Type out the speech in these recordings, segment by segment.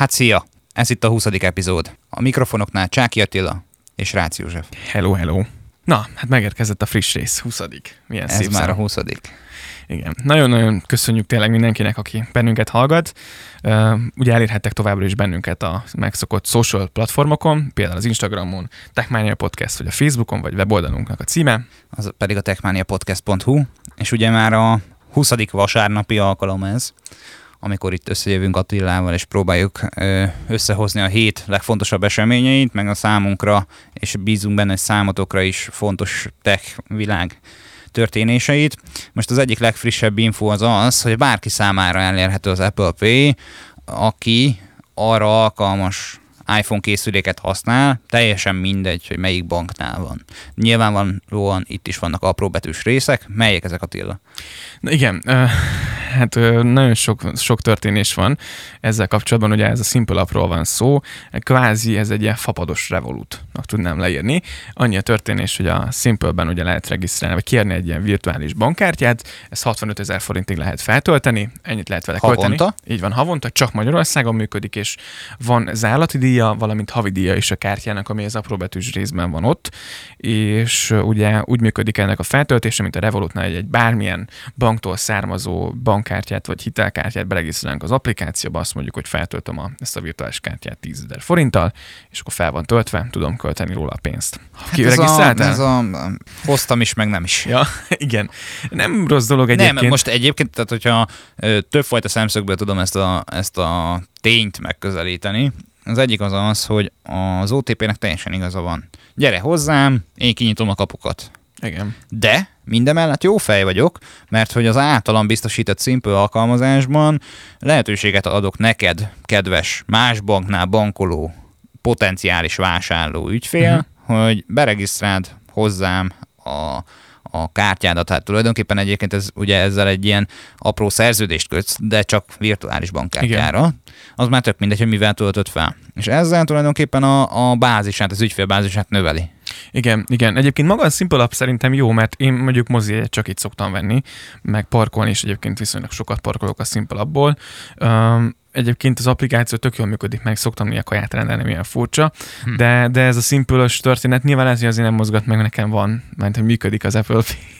Hát szia! Ez itt a 20. epizód. A mikrofonoknál Csáki Attila és Rácz József. Hello, hello. Na, hát megérkezett a friss rész, 20. Milyen Ez szép már szám. a 20. Igen. Nagyon-nagyon köszönjük tényleg mindenkinek, aki bennünket hallgat. Uh, ugye elérhettek továbbra is bennünket a megszokott social platformokon, például az Instagramon, Techmania Podcast, vagy a Facebookon, vagy weboldalunknak a címe. Az pedig a techmaniapodcast.hu, és ugye már a 20. vasárnapi alkalom ez, amikor itt összejövünk Attilával, és próbáljuk összehozni a hét legfontosabb eseményeit, meg a számunkra, és bízunk benne, hogy számotokra is fontos tech világ történéseit. Most az egyik legfrissebb info az az, hogy bárki számára elérhető az Apple Pay, aki arra alkalmas iPhone készüléket használ, teljesen mindegy, hogy melyik banknál van. Nyilvánvalóan itt is vannak apró-betűs részek. Melyek ezek Attila? Na igen, hát nagyon sok, sok történés van ezzel kapcsolatban, ugye ez a Simple Appról van szó, kvázi ez egy ilyen fapados revolutnak tudnám leírni. Annyi a történés, hogy a Simple-ben ugye lehet regisztrálni, vagy kérni egy ilyen virtuális bankkártyát, ez 65 ezer forintig lehet feltölteni, ennyit lehet vele Havonta? költeni. Így van, havonta, csak Magyarországon működik, és van zárlati díja, valamint havidíja is a kártyának, ami az apróbetűs részben van ott, és ugye úgy működik ennek a feltöltése, mint a Revolutnál egy, egy bármilyen banktól származó bankkártyát vagy hitelkártyát beregisztrálunk az applikációba, azt mondjuk, hogy feltöltöm a, ezt a virtuális kártyát 10 ezer forinttal, és akkor fel van töltve, tudom költeni róla a pénzt. Hát ez, a, ez a, hoztam is, meg nem is. Ja, igen. Nem rossz dolog egyébként. Nem, most egyébként, tehát hogyha többfajta szemszögből tudom ezt a, ezt a tényt megközelíteni, az egyik az az, hogy az OTP-nek teljesen igaza van. Gyere hozzám, én kinyitom a kapukat. Igen. De mindemellett jó fej vagyok, mert hogy az általam biztosított Simple alkalmazásban lehetőséget adok neked, kedves más banknál bankoló, potenciális vásárló ügyfél, uh-huh. hogy beregisztráld hozzám a, a kártyádat. Hát tulajdonképpen egyébként ez ugye ezzel egy ilyen apró szerződést kötsz, de csak virtuális bankkártyára. Igen. Az már tök mindegy, hogy mivel töltött fel. És ezzel tulajdonképpen a, a bázisát, az ügyfélbázisát növeli. Igen, igen. Egyébként maga a Simple App szerintem jó, mert én mondjuk mozi csak itt szoktam venni, meg parkolni is egyébként viszonylag sokat parkolok a Simple Appból. Um, egyébként az applikáció tök jól működik, meg szoktam néha kaját rendelni, milyen furcsa, hm. de, de ez a simple történet nyilván ez, hogy azért nem mozgat meg, nekem van, mert hogy működik az Apple Pay.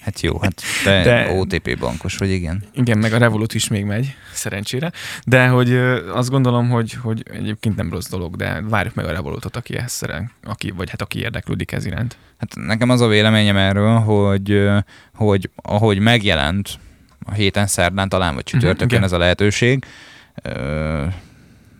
Hát jó, hát te De-. OTP bankos vagy, igen. Igen, meg a Revolut is még megy, szerencsére. De hogy azt gondolom, hogy, hogy egyébként nem rossz dolog, de várjuk meg a Revolutot, aki ezt szeren, aki, vagy hát aki érdeklődik ez iránt. Hát nekem az a véleményem erről, hogy, hogy ahogy megjelent a héten szerdán talán, vagy csütörtökön igen. ez a lehetőség, ö,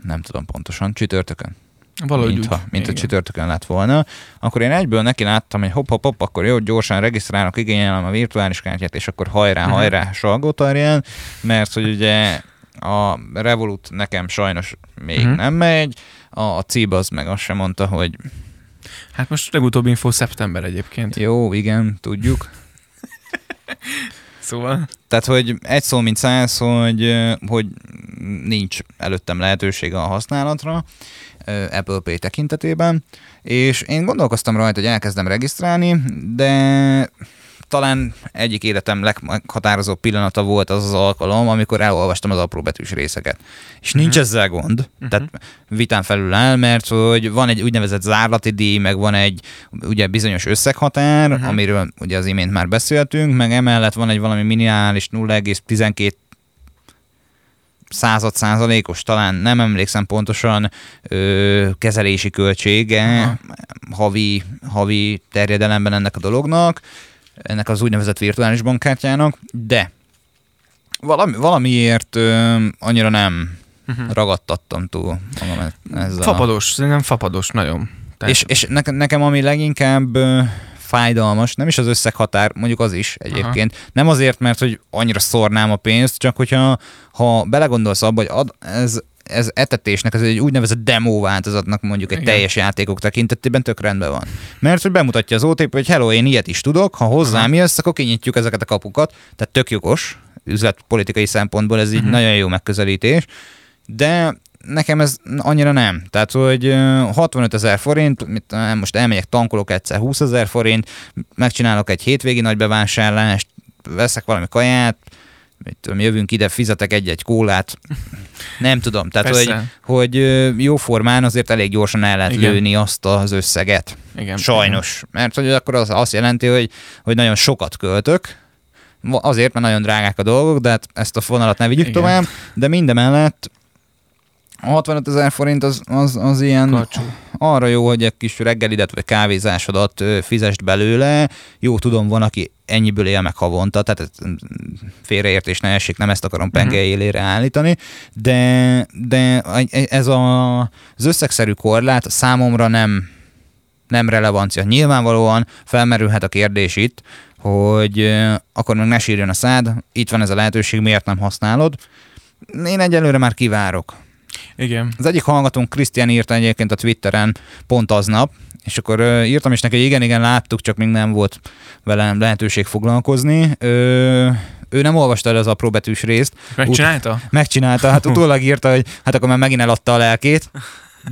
nem tudom pontosan, csütörtökön. Valahogy mintha, úgy. mint a Igen. csütörtökön lett volna, akkor én egyből neki láttam, hogy hopp, hopp, hopp, akkor jó, gyorsan regisztrálok, igényelem a virtuális kártyát, és akkor hajrá, Mhm. hajrá, salgótarján, mert hogy ugye a Revolut nekem sajnos még Mhm. nem megy, a, a CIB az meg azt sem mondta, hogy Hát most legutóbbi info szeptember egyébként. jó, igen, tudjuk. Szóval Tehát, hogy egy szó, mint száz, hogy, hogy nincs előttem lehetősége a használatra Apple Pay tekintetében, és én gondolkoztam rajta, hogy elkezdem regisztrálni, de talán egyik életem leghatározóbb pillanata volt az az alkalom, amikor elolvastam az apróbetűs részeket. És nincs Mhm. ezzel gond, tehát vitán felül áll, mert hogy van egy úgynevezett zárlati díj, meg van egy ugye bizonyos összeghatár, Mhm. amiről ugye az imént már beszéltünk, meg emellett van egy valami minimális 0,12 század százalékos, talán nem emlékszem pontosan, ö, kezelési költsége Aha. havi, havi terjedelemben ennek a dolognak, ennek az úgynevezett virtuális bankkártyának, de valami, valamiért ö, annyira nem uh-huh. ragadtattam túl magam ezzel. a- fapados, szerintem fapados nagyon. Tehát, És, és nekem, nekem ami leginkább fájdalmas, nem is az összeghatár, mondjuk az is egyébként. Aha. Nem azért, mert hogy annyira szórnám a pénzt, csak hogyha ha belegondolsz abba, hogy ad, ez, ez etetésnek, ez egy úgynevezett demo változatnak mondjuk egy Igen. teljes játékok tekintetében tök rendben van. Mert hogy bemutatja az OTP, hogy hello, én ilyet is tudok, ha hozzám jössz, akkor kinyitjuk ezeket a kapukat, tehát tök jogos, üzletpolitikai szempontból ez így Mhm. nagyon jó megközelítés, de nekem ez annyira nem. Tehát, hogy ö, 65 ezer forint, mit, most elmegyek, tankolok egyszer 20 ezer forint, megcsinálok egy hétvégi nagy bevásárlást, veszek valami kaját, mit tudom, jövünk ide, fizetek egy-egy kólát, nem tudom. Tehát, hogy, Persze. hogy ö, jó formán azért elég gyorsan el lehet Igen. lőni azt az összeget. Igen. Sajnos. Mert hogy akkor az azt jelenti, hogy, hogy nagyon sokat költök, azért, mert nagyon drágák a dolgok, de hát ezt a fonalat ne vigyük Igen. tovább, de mindemellett a 65 ezer forint az, az, az ilyen Karcsú. arra jó, hogy egy kis reggelidet vagy kávézásodat fizest belőle. Jó, tudom, van, aki ennyiből él meg havonta, tehát mm, félreértés ne essék, nem ezt akarom penge Mhm. élére állítani, de, de ez a, az összegszerű korlát számomra nem, nem relevancia. Nyilvánvalóan felmerülhet a kérdés itt, hogy akkor meg ne sírjon a szád, itt van ez a lehetőség, miért nem használod. Én egyelőre már kivárok. Igen. Az egyik hallgatónk Krisztián írta egyébként a Twitteren pont aznap, és akkor ö, írtam is neki, hogy igen, igen, láttuk, csak még nem volt velem lehetőség foglalkozni. Ö, ő nem olvasta el az apróbetűs részt, Megcsinálta? megcsinálta, hát utólag írta, hogy hát akkor már megint eladta a lelkét,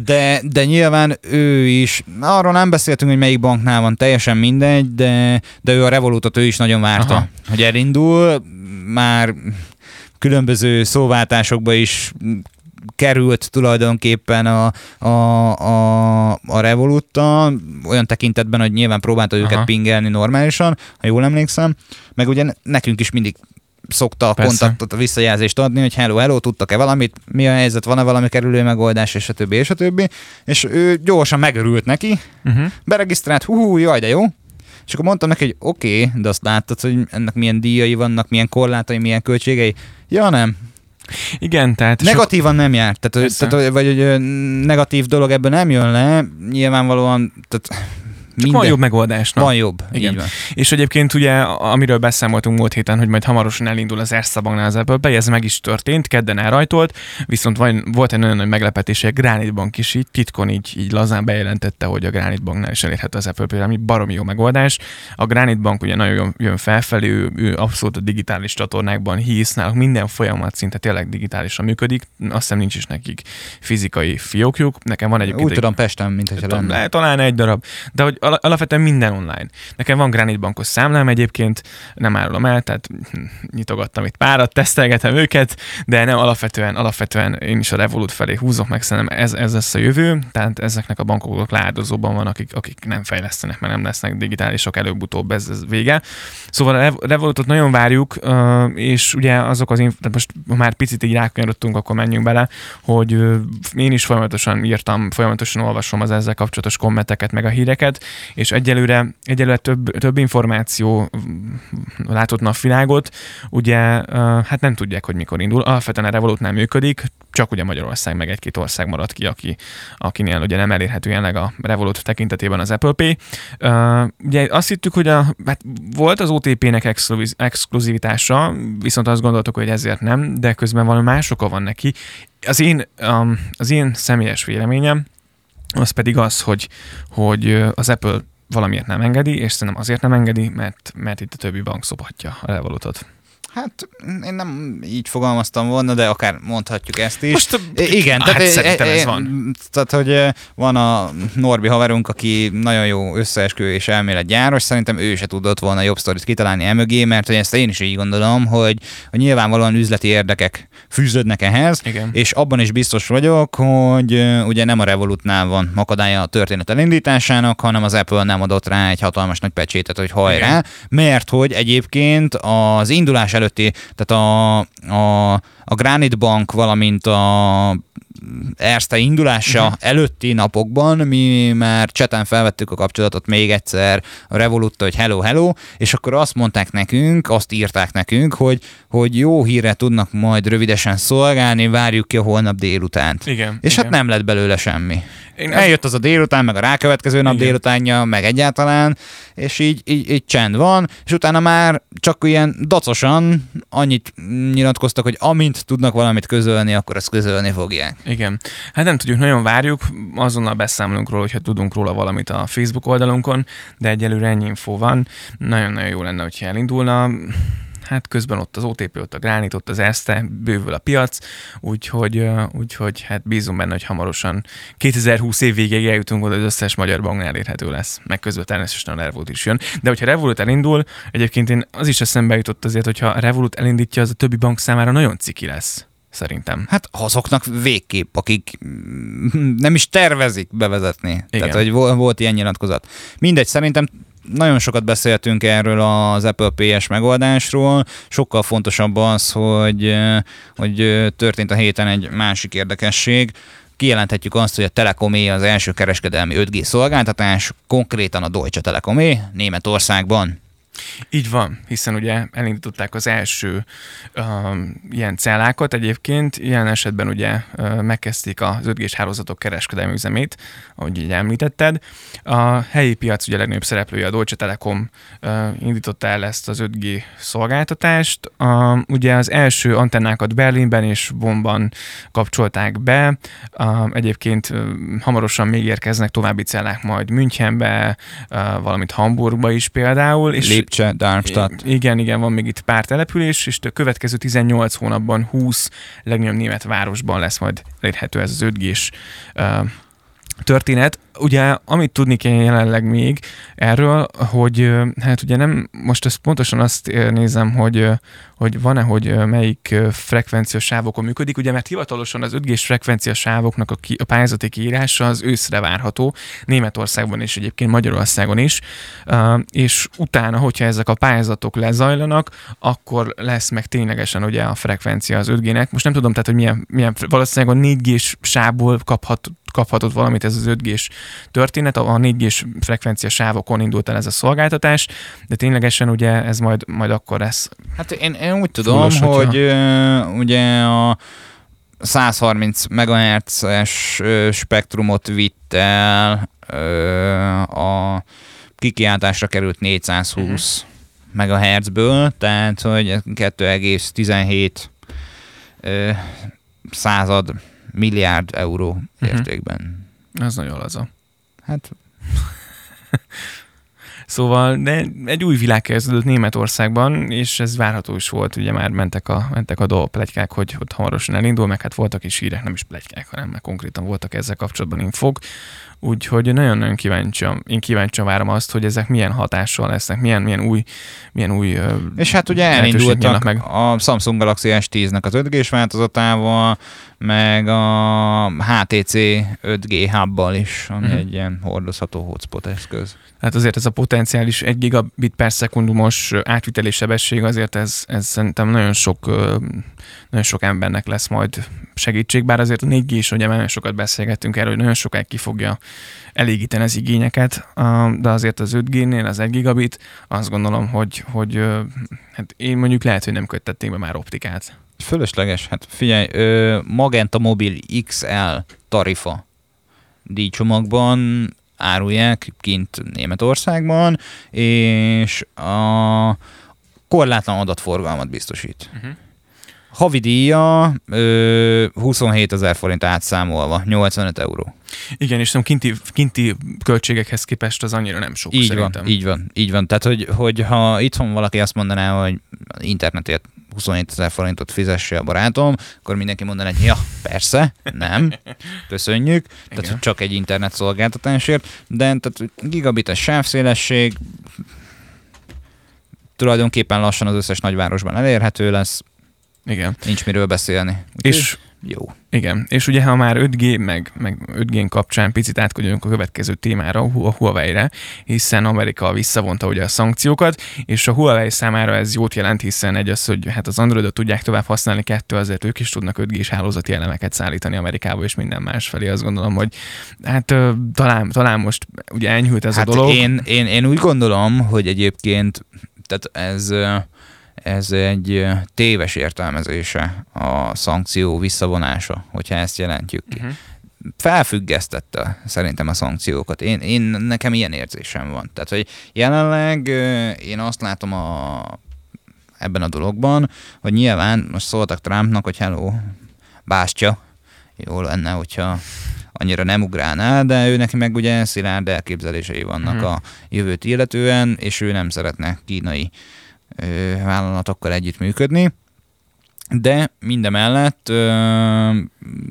de, de nyilván ő is, arról nem beszéltünk, hogy melyik banknál van, teljesen mindegy, de, de ő a Revolutot ő is nagyon várta. Aha. hogy elindul, már különböző szóváltásokba is került tulajdonképpen a, a, a, a Revolutta, olyan tekintetben, hogy nyilván próbálta őket Aha. pingelni normálisan, ha jól emlékszem, meg ugye nekünk is mindig szokta a Persze. kontaktot, a visszajelzést adni, hogy hello, hello, tudtak-e valamit, mi a helyzet, van-e valami kerülő megoldás, és a többi, és a többi. És ő gyorsan megörült neki, Uh-huh. beregisztrált, hú, hú, jaj, de jó. És akkor mondtam neki, hogy oké, okay, de azt láttad, hogy ennek milyen díjai vannak, milyen korlátai, milyen költségei. Ja, nem. Igen, tehát... Negatívan nem járt. Tehát, Persze. tehát, vagy hogy negatív dolog ebből nem jön le. Nyilvánvalóan, tehát Csak van jobb megoldás. na. Van jobb. Igen. Így van. És egyébként ugye, amiről beszámoltunk múlt héten, hogy majd hamarosan elindul az Erste banknál az apple ez meg is történt, kedden elrajtolt, viszont van, volt egy nagyon nagy meglepetés, hogy a Granite Bank is így titkon így, így lazán bejelentette, hogy a Granite Banknál is elérhető az Apple Pay, ami baromi jó megoldás. A Granite Bank ugye nagyon jön, felfelé, ő, ő abszolút a digitális csatornákban hisz, náluk minden folyamat szinte tényleg digitálisan működik, azt hiszem nincs is nekik fizikai fiókjuk. Nekem van egyébként Úgy egy tudom, Pesten, mint hogyha lenne. talán egy darab, de hogy al- alapvetően minden online. Nekem van Granite bankos számlám egyébként, nem árulom el, tehát hm, nyitogattam itt párat, tesztelgetem őket, de nem alapvetően, alapvetően én is a Revolut felé húzok meg, szerintem ez, ez lesz a jövő, tehát ezeknek a bankok leáldozóban van, akik, akik nem fejlesztenek, mert nem lesznek digitálisok előbb-utóbb, ez, ez vége. Szóval a Rev- Revolutot nagyon várjuk, és ugye azok az, tehát most már picit így rákanyarodtunk, akkor menjünk bele, hogy én is folyamatosan írtam, folyamatosan olvasom az ezzel kapcsolatos kommenteket, meg a híreket, és egyelőre, egyelőre több, több információ mm, látott napvilágot, ugye hát nem tudják, hogy mikor indul. Alapvetően a Revolut nem működik, csak ugye Magyarország meg egy-két ország maradt ki, aki, akinél ugye nem elérhető jelenleg a Revolut tekintetében az Apple Pay. Ugye azt hittük, hogy a, hát volt az OTP-nek exkluziv- exkluzivitása, viszont azt gondoltuk, hogy ezért nem, de közben valami más oka van neki. Az én, az én személyes véleményem, az pedig az, hogy, hogy az Apple valamiért nem engedi, és szerintem azért nem engedi, mert, mert itt a többi bank szophatja a Revolutot. Hát én nem így fogalmaztam volna, de akár mondhatjuk ezt is. Most Igen, hát tehát, szerintem ez van. Tehát, hogy van a Norbi haverunk, aki nagyon jó összeesküvő és elméletgyáros, szerintem ő se tudott volna jobb sztorit kitalálni emögé, mert hogy ezt én is így gondolom, hogy, hogy nyilvánvalóan üzleti érdekek fűződnek ehhez, Igen. és abban is biztos vagyok, hogy ugye nem a Revolutnál van akadálya a történet elindításának, hanem az Apple nem adott rá egy hatalmas nagy pecsétet, hogy hajrá, Igen. mert hogy egyébként az indulás előtti, tehát a, a, a Granite Bank, valamint a Erste indulása uh-huh. előtti napokban mi már cseten felvettük a kapcsolatot még egyszer a Revolutta, hogy hello, hello, és akkor azt mondták nekünk, azt írták nekünk, hogy, hogy jó hírre tudnak majd rövidesen szolgálni, várjuk ki a holnap délutánt. Igen. És igen. hát nem lett belőle semmi. Én Eljött az a délután, meg a rákövetkező nap Igen. délutánja, meg egyáltalán, és így, így, így csend van, és utána már csak ilyen dacosan annyit nyilatkoztak, hogy amint tudnak valamit közölni, akkor azt közölni fogják. Igen. Hát nem tudjuk, nagyon várjuk, azonnal beszámolunk róla, hogyha tudunk róla valamit a Facebook oldalunkon, de egyelőre ennyi info van. Nagyon-nagyon jó lenne, hogyha elindulna. hát közben ott az OTP, ott a Gránit, ott az Erste, bővül a piac, úgyhogy, úgyhogy hát bízunk benne, hogy hamarosan 2020 év végéig eljutunk oda, az összes magyar banknál érhető lesz, meg közben természetesen a Revolut is jön. De hogyha Revolut elindul, egyébként én az is eszembe jutott azért, hogyha Revolut elindítja, az a többi bank számára nagyon ciki lesz szerintem. Hát azoknak végképp, akik nem is tervezik bevezetni. Igen. Tehát, hogy volt ilyen nyilatkozat. Mindegy, szerintem nagyon sokat beszéltünk erről az Apple PS megoldásról, sokkal fontosabb az, hogy, hogy történt a héten egy másik érdekesség, kijelenthetjük azt, hogy a Telekomé az első kereskedelmi 5G szolgáltatás, konkrétan a Deutsche Telekomé Németországban. Így van, hiszen ugye elindították az első uh, ilyen cellákat egyébként, ilyen esetben ugye uh, megkezdték az 5 hálózatok kereskedelmi üzemét, ahogy így említetted. A helyi piac ugye legnagyobb szereplője a Deutsche Telekom uh, indította el ezt az 5G szolgáltatást. Uh, ugye az első antennákat Berlinben és Bonban kapcsolták be, uh, egyébként uh, hamarosan még érkeznek további cellák majd Münchenbe, uh, valamint Hamburgba is például. És Lipcse, Darmstadt. Igen, igen, van még itt pár település, és a következő 18 hónapban 20 legnagyobb német városban lesz majd elérhető ez az 5 g történet. Ugye, amit tudni kell jelenleg még erről, hogy hát ugye nem, most ezt pontosan azt nézem, hogy hogy van-e, hogy melyik frekvencia sávokon működik, ugye mert hivatalosan az 5G-s frekvencia sávoknak a, ki, a pályázati kiírása az őszre várható, Németországban és egyébként Magyarországon is, és utána, hogyha ezek a pályázatok lezajlanak, akkor lesz meg ténylegesen ugye a frekvencia az 5G-nek. Most nem tudom, tehát, hogy milyen, milyen valószínűleg a 4G-s sávból kaphat, kaphatott valamit ez az 5G-s történet, a 4G-s frekvencia sávokon indult el ez a szolgáltatás, de ténylegesen ugye ez majd, majd akkor lesz. Hát én, én úgy tudom, Fullos, hogy uh, ugye a 130 MHz-es spektrumot vitt el a kikiáltásra került 420 uh-huh. MHz-ből, tehát hogy 2,17 uh, század milliárd euró uh-huh. értékben. Ez nagyon laza. Hát Szóval de egy új világ kezdődött Németországban, és ez várható is volt, ugye már mentek a, mentek a dolgplegykák, hogy ott hamarosan elindul, meg hát voltak is hírek, nem is plegykák, hanem meg konkrétan voltak ezzel kapcsolatban infok. Úgyhogy nagyon-nagyon kíváncsian, én kíváncsian várom azt, hogy ezek milyen hatással lesznek, milyen, milyen új, milyen új És hát ugye elindultak meg. a Samsung Galaxy S10-nek az 5G-s változatával, meg a HTC 5G hubbal is, ami uh-huh. egy ilyen hordozható hotspot eszköz. Hát azért ez a potenciális 1 gigabit per szekundumos átviteli sebesség, azért ez, ez szerintem nagyon sok, nagyon sok embernek lesz majd segítség, bár azért a 4G is, ugye nagyon sokat beszélgettünk erről, hogy nagyon sokáig ki fogja elégíteni az igényeket, de azért az 5G-nél az 1 gigabit, azt gondolom, hogy, hogy hát én mondjuk lehet, hogy nem köttették be már optikát. Fölösleges, hát figyelj, Magenta Mobil XL tarifa díjcsomagban árulják kint Németországban, és a korlátlan adatforgalmat biztosít. Uh-huh. Havi díja ö, 27 ezer forint átszámolva, 85 euró. Igen, és nem kinti, kinti költségekhez képest az annyira nem sok így szerintem. Van, így van, így van. Tehát, hogy, hogy ha itthon valaki azt mondaná, hogy internetért 27 ezer forintot fizesse a barátom, akkor mindenki mondaná, hogy ja, persze, nem, köszönjük, Igen. tehát csak egy internet szolgáltatásért, de tehát gigabites sávszélesség, tulajdonképpen lassan az összes nagyvárosban elérhető lesz, igen. Nincs miről beszélni. Úgy és jó. Igen, és ugye ha már 5G, meg, meg 5G kapcsán picit átkodjunk a következő témára, a Huawei-re, hiszen Amerika visszavonta ugye a szankciókat, és a Huawei számára ez jót jelent, hiszen egy az, hogy hát az Androidot tudják tovább használni, kettő azért ők is tudnak 5G-s hálózati elemeket szállítani Amerikába és minden más felé. Azt gondolom, hogy hát talán, talán most ugye enyhült ez hát a dolog. Én, én, én úgy gondolom, hogy egyébként tehát ez ez egy téves értelmezése a szankció visszavonása, hogyha ezt jelentjük ki. Uh-huh. Felfüggesztette szerintem a szankciókat. Én, én, nekem ilyen érzésem van. Tehát, hogy jelenleg én azt látom a, ebben a dologban, hogy nyilván most szóltak Trumpnak, hogy hello, bástya, jó lenne, hogyha annyira nem ugrálná, de ő neki meg ugye szilárd elképzelései vannak uh-huh. a jövőt illetően, és ő nem szeretne kínai ö, vállalatokkal együttműködni. De mindemellett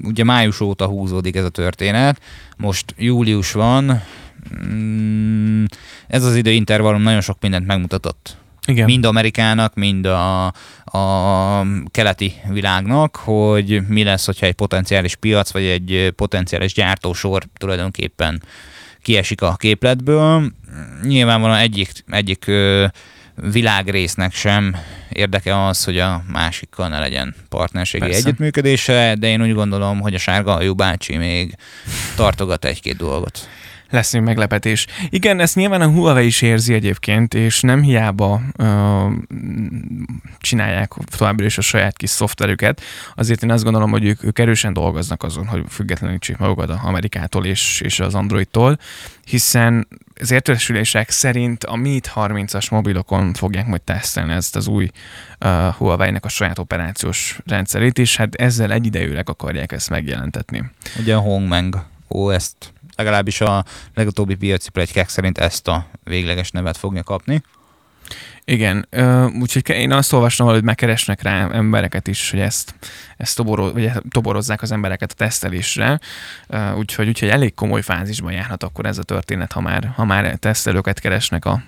ugye május óta húzódik ez a történet, most július van, mm, ez az időintervallum nagyon sok mindent megmutatott. Igen. Mind Amerikának, mind a, a keleti világnak, hogy mi lesz, hogyha egy potenciális piac, vagy egy potenciális gyártósor tulajdonképpen kiesik a képletből. Nyilvánvalóan egyik, egyik világrésznek sem érdeke az, hogy a másikkal ne legyen partnerségi Persze. együttműködése, de én úgy gondolom, hogy a sárga jó bácsi még tartogat egy-két dolgot. lesz még meglepetés. Igen, ezt nyilván a Huawei is érzi egyébként, és nem hiába ö, csinálják továbbra is a saját kis szoftverüket. Azért én azt gondolom, hogy ők, ők erősen dolgoznak azon, hogy függetlenítsék magukat az Amerikától és, és az Androidtól, hiszen az értesülések szerint a Meet 30-as mobilokon fogják majd tesztelni ezt az új uh, Huawei-nek a saját operációs rendszerét, és hát ezzel egyidejűleg akarják ezt megjelentetni. Ugye a Hongmeng OS-t, legalábbis a legutóbbi piaci plegykák szerint ezt a végleges nevet fogja kapni. Igen, úgyhogy én azt olvastam, hogy megkeresnek rá embereket is, hogy ezt, ezt toboro, vagy toborozzák az embereket a tesztelésre, úgyhogy, úgyhogy elég komoly fázisban járhat akkor ez a történet, ha már, ha már tesztelőket keresnek a,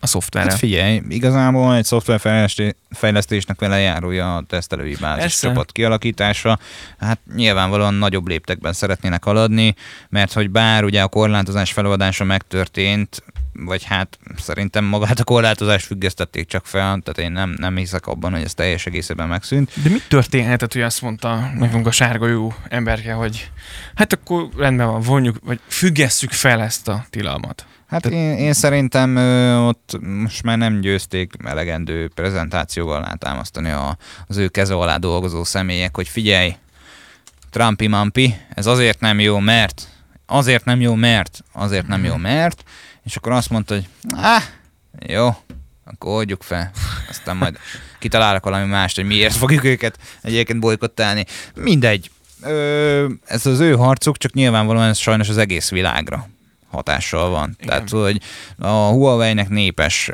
a szoftverre. Hát figyelj, igazából egy szoftverfejlesztésnek vele járója a tesztelői bázis Persze. csapat kialakítása. Hát nyilvánvalóan nagyobb léptekben szeretnének haladni, mert hogy bár ugye a korlátozás feloldása megtörtént, vagy hát szerintem magát a korlátozást függesztették csak fel, tehát én nem, nem hiszek abban, hogy ez teljes egészében megszűnt. De mit történhetett, hogy azt mondta nekünk a sárgajú emberke, hogy hát akkor rendben van, vonjuk, vagy függesszük fel ezt a tilalmat. Hát én, én szerintem ö, ott most már nem győzték elegendő prezentációval alátámasztani a, az ő keze alá dolgozó személyek, hogy figyelj, Trumpi Mampi, ez azért nem jó, mert, azért nem jó, mert, azért nem jó, mert, és akkor azt mondta, hogy ah, jó, akkor oldjuk fel, aztán majd kitalálok valami mást, hogy miért fogjuk őket egyébként bolykottálni. Mindegy, Ö, ez az ő harcuk, csak nyilvánvalóan ez sajnos az egész világra hatással van. Igen. Tehát, hogy a Huawei-nek népes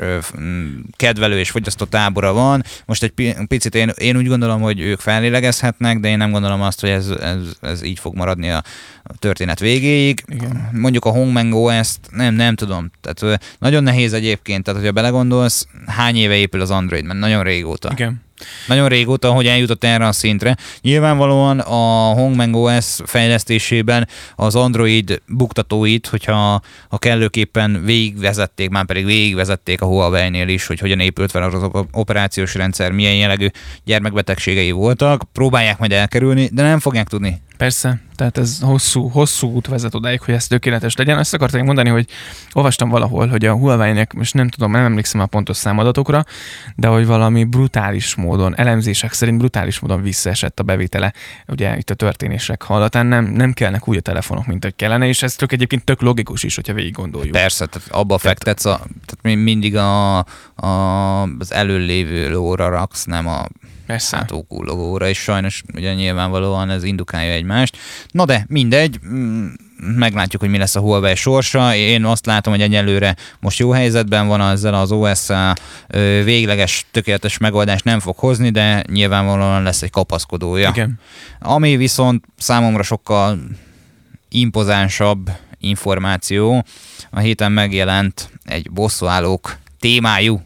kedvelő és fogyasztó tábora van. Most egy pi- picit én, én úgy gondolom, hogy ők fellélegezhetnek, de én nem gondolom azt, hogy ez, ez, ez így fog maradni a, történet végéig. Igen. Mondjuk a Hongmeng OS-t nem, nem tudom. Tehát nagyon nehéz egyébként, tehát hogyha belegondolsz, hány éve épül az Android, mert nagyon régóta. Igen. Nagyon régóta, hogy eljutott erre a szintre. Nyilvánvalóan a Hongmeng OS fejlesztésében az Android buktatóit, hogyha ha kellőképpen végigvezették, már pedig végigvezették a Huawei-nél is, hogy hogyan épült fel az op- operációs rendszer, milyen jellegű gyermekbetegségei voltak, próbálják majd elkerülni, de nem fogják tudni. Persze, tehát ez hosszú, hosszú út vezet odáig, hogy ez tökéletes legyen. Azt akartam mondani, hogy olvastam valahol, hogy a Huawei-nek, most nem tudom, nem emlékszem a pontos számadatokra, de hogy valami brutális módon, elemzések szerint brutális módon visszaesett a bevétele, ugye itt a történések hallatán nem, nem kellnek úgy a telefonok, mint hogy kellene, és ez tök egyébként tök logikus is, hogyha végig gondoljuk. Persze, tehát abba fektetsz, a, tehát mi- mindig a, a, az előlévő lóra raksz, nem a Persze. hátókullogóra, és sajnos ugye nyilvánvalóan ez indukálja egymást. Na de mindegy, mm, meglátjuk, hogy mi lesz a Huawei sorsa. Én azt látom, hogy egyelőre most jó helyzetben van ezzel az Ö, végleges, tökéletes megoldást nem fog hozni, de nyilvánvalóan lesz egy kapaszkodója. Igen. Ami viszont számomra sokkal impozánsabb információ, a héten megjelent egy bosszúállók témájú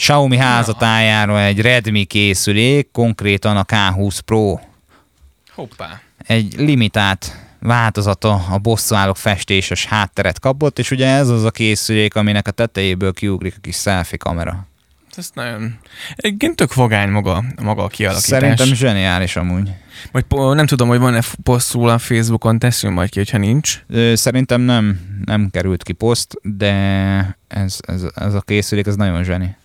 Xiaomi házatájára egy Redmi készülék, konkrétan a K20 Pro. Hoppá. Egy limitált változata a bosszúállók festéses hátteret kapott, és ugye ez az a készülék, aminek a tetejéből kiugrik a kis selfie kamera. Ez nagyon... Egyébként tök vagány maga, maga a kialakítás. Szerintem zseniális amúgy. Majd po- nem tudom, hogy van-e poszt róla a Facebookon, teszünk majd ki, hogyha nincs. Szerintem nem, nem került ki poszt, de ez, ez, ez a készülék, ez nagyon zseni.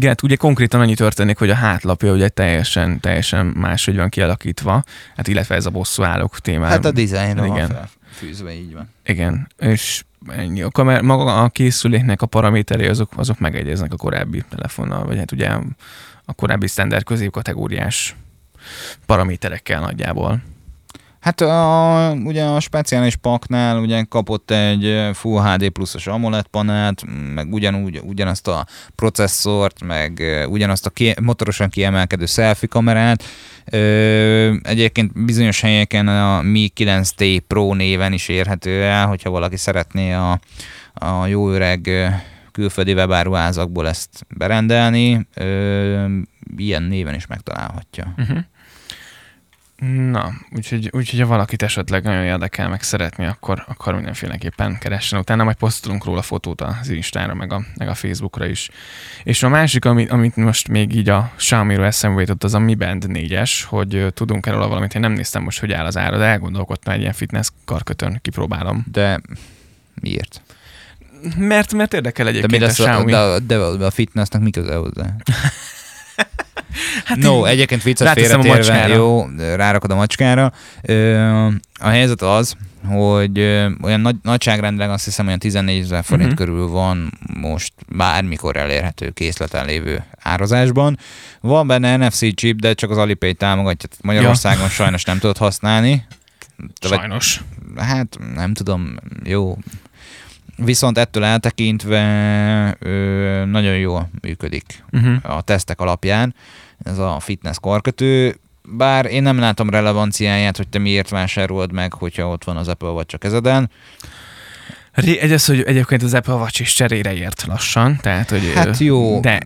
Hát ugye konkrétan annyi történik, hogy a hátlapja ugye teljesen, teljesen máshogy van kialakítva, hát illetve ez a bosszú állók témája. Hát a dizájnra van igen. felfűzve, így van. Igen, és ennyi. A kamer, maga a készüléknek a paraméterei azok, azok megegyeznek a korábbi telefonnal, vagy hát ugye a korábbi standard középkategóriás paraméterekkel nagyjából. Hát a, ugye a speciális paknál ugye kapott egy Full HD pluszos AMOLED panelt, meg ugyanúgy, ugyanazt a processzort, meg ugyanazt a ki, motorosan kiemelkedő selfie kamerát. Ö, egyébként bizonyos helyeken a Mi 9T Pro néven is érhető el, hogyha valaki szeretné a, a jó öreg külföldi webáruházakból ezt berendelni, ö, ilyen néven is megtalálhatja. Uh-huh. Na, úgyhogy, úgyhogy ha valakit esetleg nagyon érdekel, meg szeretni, akkor, akkor mindenféleképpen keressen utána, majd posztolunk róla fotót az Instára, meg a, meg a Facebookra is. És a másik, amit, amit most még így a Xiaomi-ról eszembe jutott, az a Mi Band 4-es, hogy tudunk erről valamit, én nem néztem most, hogy áll az ára, de elgondolkodtam egy ilyen fitness karkötön, kipróbálom. De miért? Mert, mert érdekel egyébként de mi lesz a, Xiaomi. De, de, de a fitnessnek mi köze hozzá? Hát no, egyébként viccet félretérve, jó, rárakod a macskára. A helyzet az, hogy olyan nagy, nagyságrendben azt hiszem olyan 14 ezer forint uh-huh. körül van most bármikor elérhető készleten lévő árazásban. Van benne NFC chip, de csak az Alipay támogatja. Magyarországon ja. sajnos nem tudod használni. Sajnos. Hát nem tudom, jó. Viszont ettől eltekintve ö, nagyon jól működik uh-huh. a tesztek alapján ez a fitness karkötő, bár én nem látom relevanciáját, hogy te miért vásárolod meg, hogyha ott van az Apple vagy csak kezeden. Egy az, hogy egyébként az Apple Watch is cserére ért lassan, tehát hogy... Hát jó. De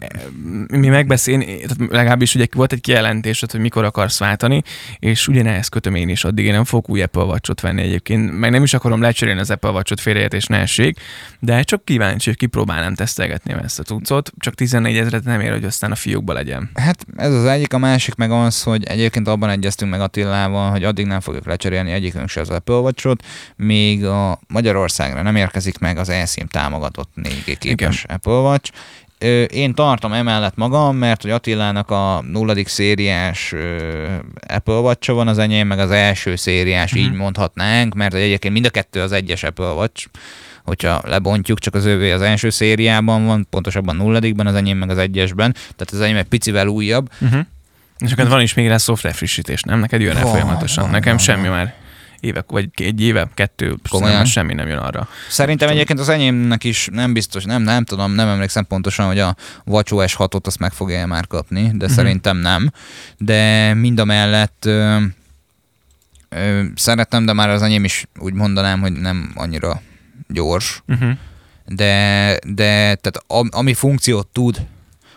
mi megbeszélni, legalábbis ugye volt egy kijelentés, hogy mikor akarsz váltani, és ugyanehhez kötöm én is, addig én nem fogok új Apple Watch-ot venni egyébként, meg nem is akarom lecserélni az Apple Watch-ot félreértés ne essék, de csak kíváncsi, hogy kipróbálnám tesztelgetni ezt a cuccot, csak 14 ezeret nem ér, hogy aztán a fiókba legyen. Hát ez az egyik, a másik meg az, hogy egyébként abban egyeztünk meg Attilával, hogy addig nem fogjuk lecserélni egyikünk se az Apple Watch-ot, még a Magyarországra nem érkezik meg az eSIM támogatott 4G képes Igen. Apple Watch. Én tartom emellett magam, mert hogy Attilának a nulladik szériás Apple watch van az enyém, meg az első szériás, uh-huh. így mondhatnánk, mert egyébként mind a kettő az egyes Apple Watch hogyha lebontjuk, csak az ővé az első szériában van, pontosabban nulladikban, az enyém meg az egyesben, tehát az enyém egy picivel újabb. Uh-huh. És akkor van is még rá szoftver frissítés, nem? Neked jön rá folyamatosan. Van, Nekem van, semmi van. már évek, vagy egy éve, kettő, Komolyan. semmi nem jön arra. Szerintem Tudom. egyébként az enyémnek is nem biztos, nem, nem tudom, nem emlékszem pontosan, hogy a WatchOS 6-ot azt meg fogja már kapni, de uh-huh. szerintem nem. De mind a mellett ö, ö, szeretem, de már az enyém is úgy mondanám, hogy nem annyira gyors. Uh-huh. De, de tehát ami funkciót tud,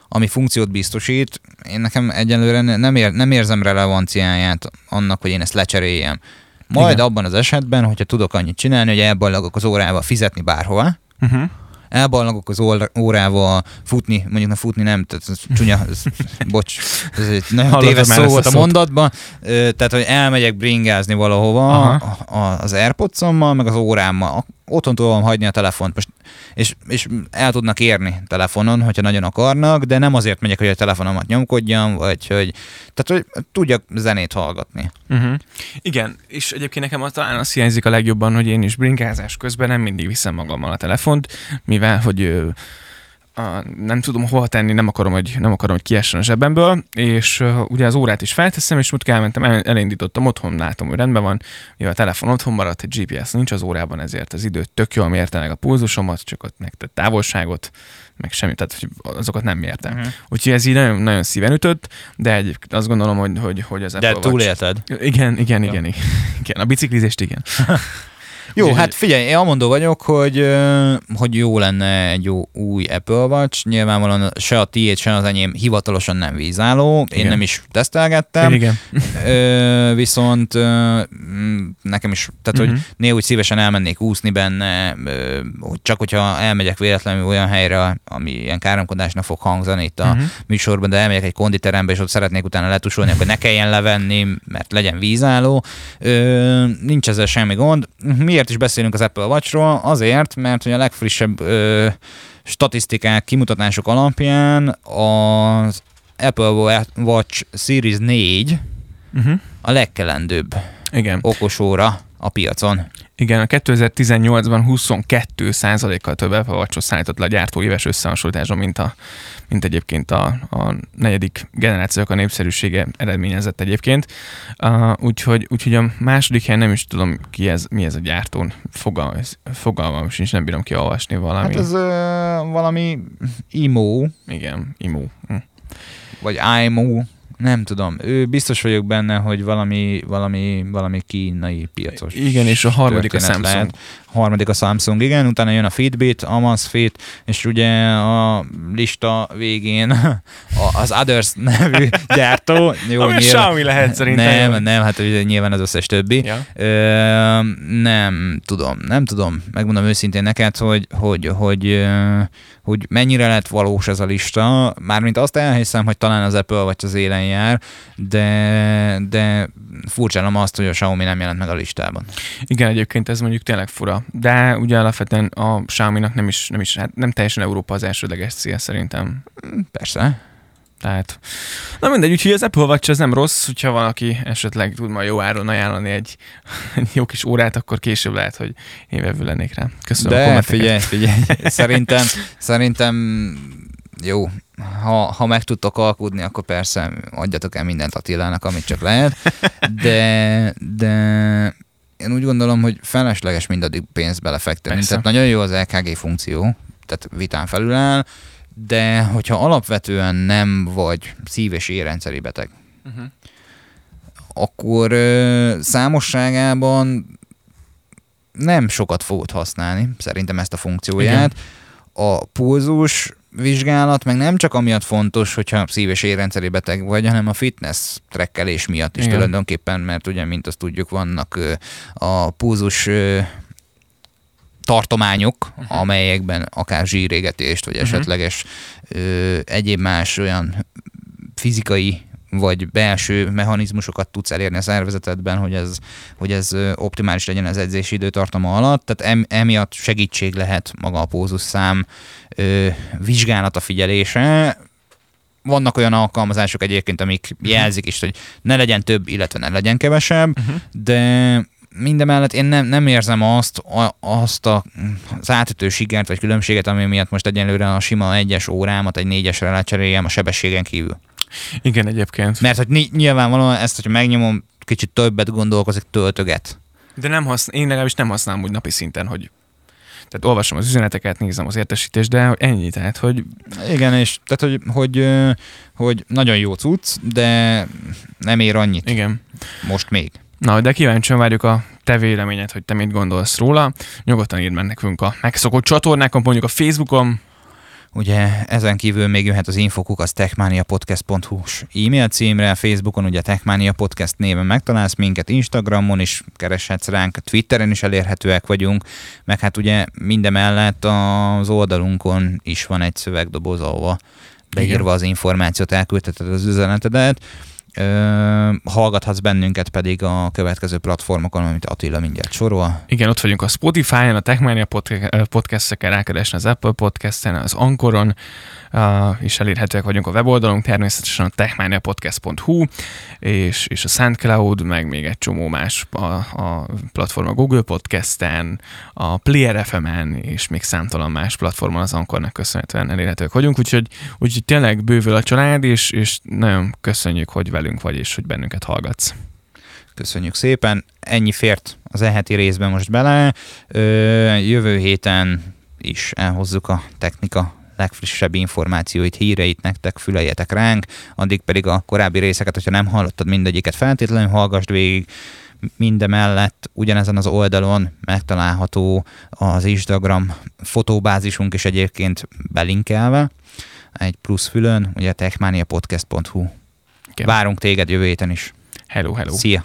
ami funkciót biztosít, én nekem egyelőre nem, ér, nem érzem relevanciáját annak, hogy én ezt lecseréljem. Majd Igen. abban az esetben, hogyha tudok annyit csinálni, hogy elballagok az órával fizetni bárhova, uh-huh. elballagok az órával futni, mondjuk na futni nem, tehát ez csúnya, ez, bocs, ez egy nagyon téves szó volt a mondatban, tehát hogy elmegyek bringázni valahova Aha. az airpods meg az órámmal, otthon tudom hagyni a telefont. Most és, és el tudnak érni telefonon, hogyha nagyon akarnak, de nem azért megyek, hogy a telefonomat nyomkodjam, vagy hogy, tehát, hogy tudjak zenét hallgatni. Uh-huh. Igen, és egyébként nekem az, talán azt hiányzik a legjobban, hogy én is bringázás közben nem mindig viszem magammal a telefont, mivel, hogy a, nem tudom hova tenni, nem akarom, hogy, nem akarom, hogy kiessen a zsebemből, és uh, ugye az órát is felteszem, és most elmentem, el, elindítottam otthon, látom, hogy rendben van, jó, a telefon otthon maradt, egy GPS nincs az órában, ezért az időt tök jól mérte meg a pulzusomat, csak ott megtett távolságot, meg semmi, tehát azokat nem mértem. Uh-huh. Úgyhogy ez így nagyon, nagyon szíven ütött, de egy, azt gondolom, hogy, hogy, hogy az De túlélted? Igen, igen, igen, igen, igen. A biciklizést igen. Jó, hát figyelj, én amondó vagyok, hogy, hogy jó lenne egy jó új Apple Watch. Nyilvánvalóan se a tiéd, se az enyém hivatalosan nem vízálló. Én igen. nem is tesztelgettem. Igen. Ö, viszont ö, nekem is, tehát uh-huh. hogy mhm. néha úgy szívesen elmennék úszni benne, ö, csak hogyha elmegyek véletlenül olyan helyre, ami ilyen káromkodásnak fog hangzani itt a uh-huh. műsorban, de elmegyek egy konditerembe, és ott szeretnék utána letusolni, akkor ne kelljen levenni, mert legyen vízálló. Ö, nincs ezzel semmi gond. Miért miért is beszélünk az Apple Watchról? Azért, mert hogy a legfrissebb ö, statisztikák, kimutatások alapján az Apple Watch Series 4 uh-huh. Mhm. a legkelendőbb Igen. okosóra a piacon. Igen, a 2018-ban 22 kal több Apple szállított le a gyártó éves összehasonlításon, mint, a, mint egyébként a, a negyedik generációk a népszerűsége eredményezett egyébként. Uh, úgyhogy, úgyhogy a második helyen nem is tudom ki ez, mi ez a gyártó. Fogalmam, fogalmam sincs, nem bírom kiolvasni valami. Hát ez uh, valami IMO. Igen, IMO. Hm. Vagy IMO. Nem tudom. Ő biztos vagyok benne, hogy valami, valami, valami kínai piacos. Igen, és a harmadik a Samsung. Lehet. Harmadik a Samsung, igen. Utána jön a Fitbit, Amazfit, és ugye a lista végén az Others nevű gyártó. Jó, Ami nyilván, Xiaomi lehet szerintem. Nem, nem, hát ugye nyilván az összes többi. Ja. Ö, nem tudom, nem tudom. Megmondom őszintén neked, hogy, hogy, hogy, hogy, hogy mennyire lett valós ez a lista. Mármint azt elhiszem, hogy talán az Apple vagy az élen jár, de, de furcsálom azt, hogy a Xiaomi nem jelent meg a listában. Igen, egyébként ez mondjuk tényleg fura. De ugye alapvetően a Xiaomi-nak nem is, nem is, hát nem teljesen Európa az elsődleges cél szerintem. Persze. Tehát, na mindegy, úgyhogy az Apple Watch ez nem rossz, hogyha valaki esetleg tud majd jó áron ajánlani egy, egy jó kis órát, akkor később lehet, hogy én vevő lennék rá. Köszönöm De figyelj, figyelj, szerintem, szerintem jó, ha, ha meg tudtok alkudni, akkor persze adjatok el mindent Attilának, amit csak lehet, de, de én úgy gondolom, hogy felesleges mindaddig pénzt belefektetni. Tehát nagyon jó az LKG funkció, tehát vitán felül áll, de hogyha alapvetően nem vagy szív- és érrendszeri beteg, uh-huh. akkor ö, számosságában nem sokat fogod használni, szerintem ezt a funkcióját. Igen. A pulzus vizsgálat meg nem csak amiatt fontos, hogyha szív- és érrendszeri beteg vagy, hanem a fitness trekkelés miatt is Igen. tulajdonképpen, mert ugye, mint azt tudjuk, vannak a púzus tartományok, uh-huh. amelyekben akár zsírégetést, vagy uh-huh. esetleges ö, egyéb más olyan fizikai vagy belső mechanizmusokat tudsz elérni a szervezetedben, hogy ez, hogy ez optimális legyen az edzési időtartama alatt. Tehát emiatt segítség lehet maga a pózusszám ö, vizsgálata figyelése. Vannak olyan alkalmazások egyébként, amik uh-huh. jelzik is, hogy ne legyen több, illetve ne legyen kevesebb, uh-huh. de mindemellett én nem, nem érzem azt, a, azt a, az átütő sikert vagy különbséget, ami miatt most egyenlőre a sima egyes órámat egy négyesre lecseréljem a sebességen kívül. Igen, egyébként. Mert hogy nyilvánvalóan ezt, hogyha megnyomom, kicsit többet gondolkozik, töltöget. De nem használ, én legalábbis nem használom úgy napi szinten, hogy tehát olvasom az üzeneteket, nézem az értesítést, de ennyi, tehát, hogy... Igen, és tehát, hogy, hogy, hogy nagyon jó cucc, de nem ér annyit. Igen. Most még. Na, de kíváncsian várjuk a te véleményed, hogy te mit gondolsz róla. Nyugodtan írd meg nekünk a megszokott csatornákon, mondjuk a Facebookon, Ugye ezen kívül még jöhet az infokuk az techmaniapodcast.hu-s e-mail címre, Facebookon ugye Techmania Podcast néven megtalálsz minket, Instagramon is kereshetsz ránk, Twitteren is elérhetőek vagyunk, meg hát ugye mindemellett az oldalunkon is van egy szövegdoboz, ahova beírva az információt elküldheted az üzenetedet hallgathatsz bennünket pedig a következő platformokon, amit Attila mindjárt sorol. Igen, ott vagyunk a Spotify-on, a Techmania podcast-eken, rákeresni az Apple podcast-en, az Ankoron, is elérhetőek vagyunk a weboldalunk, természetesen a techmaniapodcast.hu, és, és a SoundCloud, meg még egy csomó más a, a platform a Google Podcast-en, a Player FM-en, és még számtalan más platformon az Ankornak köszönhetően elérhetőek vagyunk, úgyhogy, úgyhogy tényleg bővül a család, és, és nagyon köszönjük, hogy velünk vagy, és hogy bennünket hallgatsz. Köszönjük szépen. Ennyi fért az eheti részben most bele. Jövő héten is elhozzuk a technika legfrissebb információit, híreit nektek, füleljetek ránk, addig pedig a korábbi részeket, hogyha nem hallottad mindegyiket, feltétlenül hallgassd végig, mindemellett ugyanezen az oldalon megtalálható az Instagram fotóbázisunk is egyébként belinkelve, egy plusz fülön, ugye techmaniapodcast.hu. Várunk téged jövő héten is. Hello, hello. Szia!